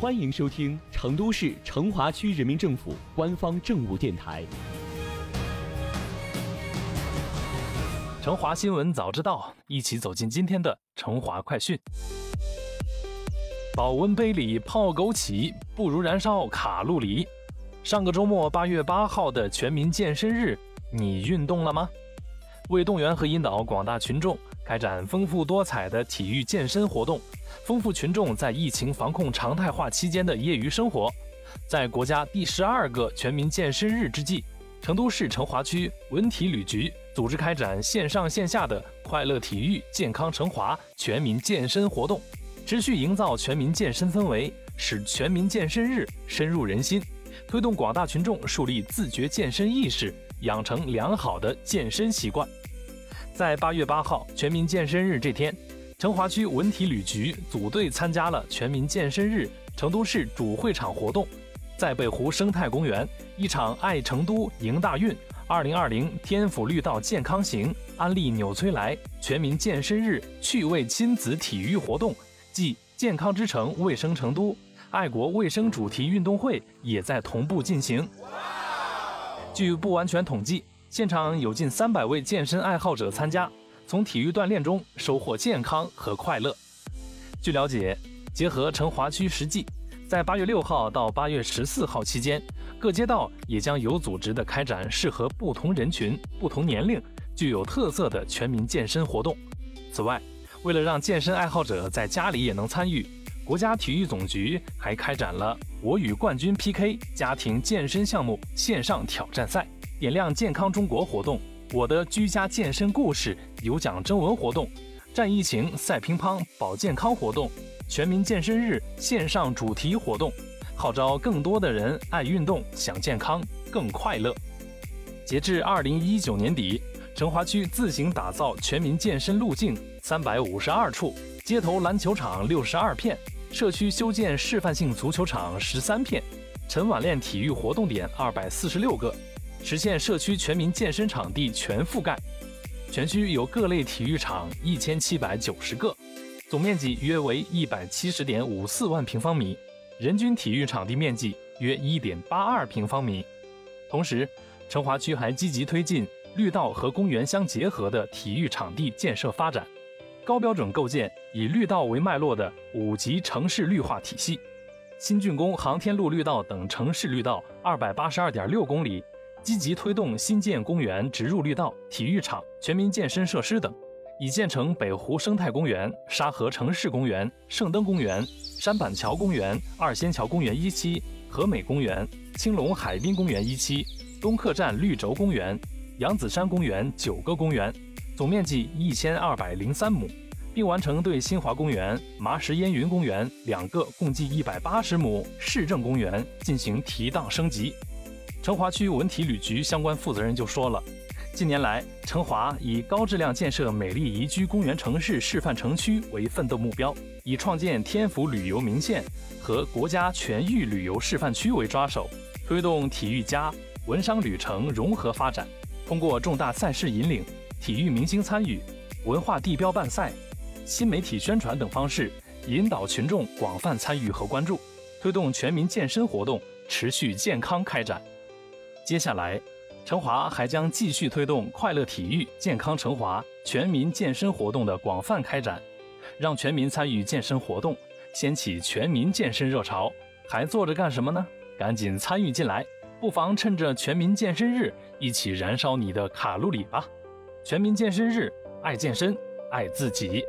欢迎收听成都市成华区人民政府官方政务电台《成华新闻早知道》，一起走进今天的成华快讯。保温杯里泡枸杞，不如燃烧卡路里。上个周末，八月八号的全民健身日，你运动了吗？为动员和引导广大群众开展丰富多彩的体育健身活动。丰富群众在疫情防控常态化期间的业余生活，在国家第十二个全民健身日之际，成都市成华区文体旅局组织开展线上线下的快乐体育、健康成华全民健身活动，持续营造全民健身氛围，使全民健身日深入人心，推动广大群众树立自觉健身意识，养成良好的健身习惯。在八月八号全民健身日这天。成华区文体旅局组队参加了全民健身日成都市主会场活动，在北湖生态公园，一场“爱成都，迎大运 ”2020 天府绿道健康行安利纽崔莱全民健身日趣味亲子体育活动暨健康之城卫生成都爱国卫生主题运动会也在同步进行。据不完全统计，现场有近三百位健身爱好者参加。从体育锻炼中收获健康和快乐。据了解，结合成华区实际，在八月六号到八月十四号期间，各街道也将有组织地开展适合不同人群、不同年龄、具有特色的全民健身活动。此外，为了让健身爱好者在家里也能参与，国家体育总局还开展了“我与冠军 PK” 家庭健身项目线上挑战赛，点亮健康中国活动。我的居家健身故事有奖征文活动，战疫情赛乒乓保健康活动，全民健身日线上主题活动，号召更多的人爱运动、想健康、更快乐。截至二零一九年底，成华区自行打造全民健身路径三百五十二处，街头篮球场六十二片，社区修建示范性足球场十三片，晨晚练体育活动点二百四十六个。实现社区全民健身场地全覆盖，全区有各类体育场一千七百九十个，总面积约为一百七十点五四万平方米，人均体育场地面积约一点八二平方米。同时，成华区还积极推进绿道和公园相结合的体育场地建设发展，高标准构建以绿道为脉络的五级城市绿化体系，新竣工航天路绿道等城市绿道二百八十二点六公里。积极推动新建公园植入绿道、体育场、全民健身设施等，已建成北湖生态公园、沙河城市公园、圣灯公园、山板桥公园、二仙桥公园一期、和美公园、青龙海滨公园一期、东客站绿轴公园、扬子山公园九个公园，总面积一千二百零三亩，并完成对新华公园、麻石烟云公园两个共计一百八十亩市政公园进行提档升级。成华区文体旅局相关负责人就说了，近年来，成华以高质量建设美丽宜居公园城市示范城区为奋斗目标，以创建天府旅游名县和国家全域旅游示范区为抓手，推动体育加文商旅城融合发展。通过重大赛事引领、体育明星参与、文化地标办赛、新媒体宣传等方式，引导群众广泛参与和关注，推动全民健身活动持续健康开展。接下来，成华还将继续推动快乐体育、健康成华全民健身活动的广泛开展，让全民参与健身活动，掀起全民健身热潮。还坐着干什么呢？赶紧参与进来！不妨趁着全民健身日，一起燃烧你的 卡路里吧！全民健身日，爱健身，爱自己。